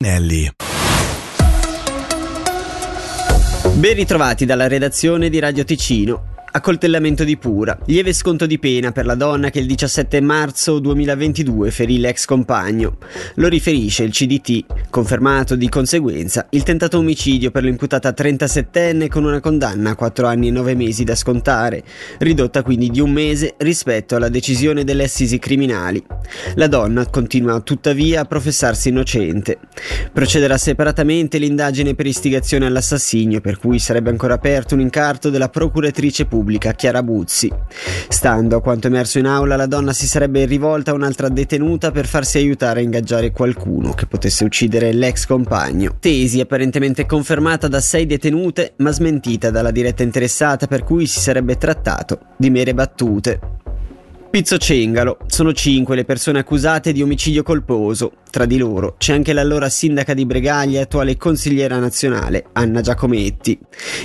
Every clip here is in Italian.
Nelly. Ben ritrovati dalla redazione di Radio Ticino. Accoltellamento di Pura. Lieve sconto di pena per la donna che il 17 marzo 2022 ferì l'ex compagno. Lo riferisce il CDT, confermato di conseguenza il tentato omicidio per l'imputata 37enne con una condanna a 4 anni e 9 mesi da scontare, ridotta quindi di un mese rispetto alla decisione delle assisi criminali. La donna continua tuttavia a professarsi innocente. Procederà separatamente l'indagine per istigazione all'assassinio, per cui sarebbe ancora aperto un incarto della procuratrice pubblica pubblica Chiara Buzzi. Stando a quanto emerso in aula, la donna si sarebbe rivolta a un'altra detenuta per farsi aiutare a ingaggiare qualcuno che potesse uccidere l'ex compagno. Tesi apparentemente confermata da sei detenute, ma smentita dalla diretta interessata per cui si sarebbe trattato di mere battute. Pizzo Cengalo. Sono cinque le persone accusate di omicidio colposo. Tra di loro c'è anche l'allora sindaca di Bregaglia e attuale consigliera nazionale, Anna Giacometti.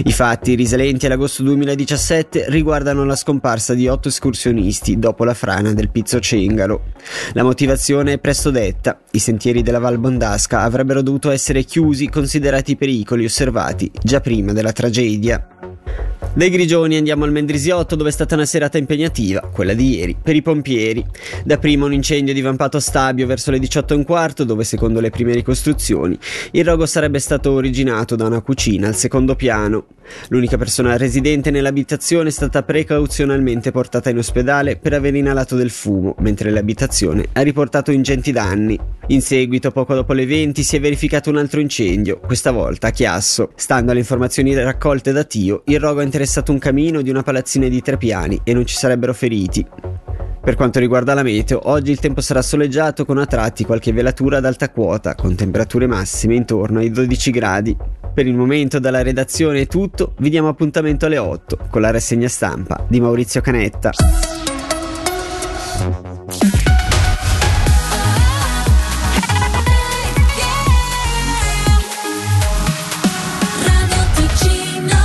I fatti, risalenti all'agosto 2017, riguardano la scomparsa di otto escursionisti dopo la frana del Pizzo Cengalo. La motivazione è presto detta. I sentieri della Val Bondasca avrebbero dovuto essere chiusi considerati pericoli osservati già prima della tragedia. Dai Grigioni andiamo al Mendrisiotto dove è stata una serata impegnativa, quella di ieri, per i pompieri. Da prima un incendio divampato Stabio verso le 18 e un quarto dove secondo le prime ricostruzioni il rogo sarebbe stato originato da una cucina al secondo piano. L'unica persona residente nell'abitazione è stata precauzionalmente portata in ospedale per aver inalato del fumo, mentre l'abitazione ha riportato ingenti danni. In seguito, poco dopo le 20, si è verificato un altro incendio, questa volta a Chiasso. Stando alle informazioni raccolte da Tio, il rogo ha interessato un camino di una palazzina di tre piani e non ci sarebbero feriti. Per quanto riguarda la meteo, oggi il tempo sarà soleggiato con a tratti qualche velatura ad alta quota, con temperature massime intorno ai 12 gradi. Per il momento dalla redazione è tutto, vi diamo appuntamento alle 8 con la rassegna stampa di Maurizio Canetta.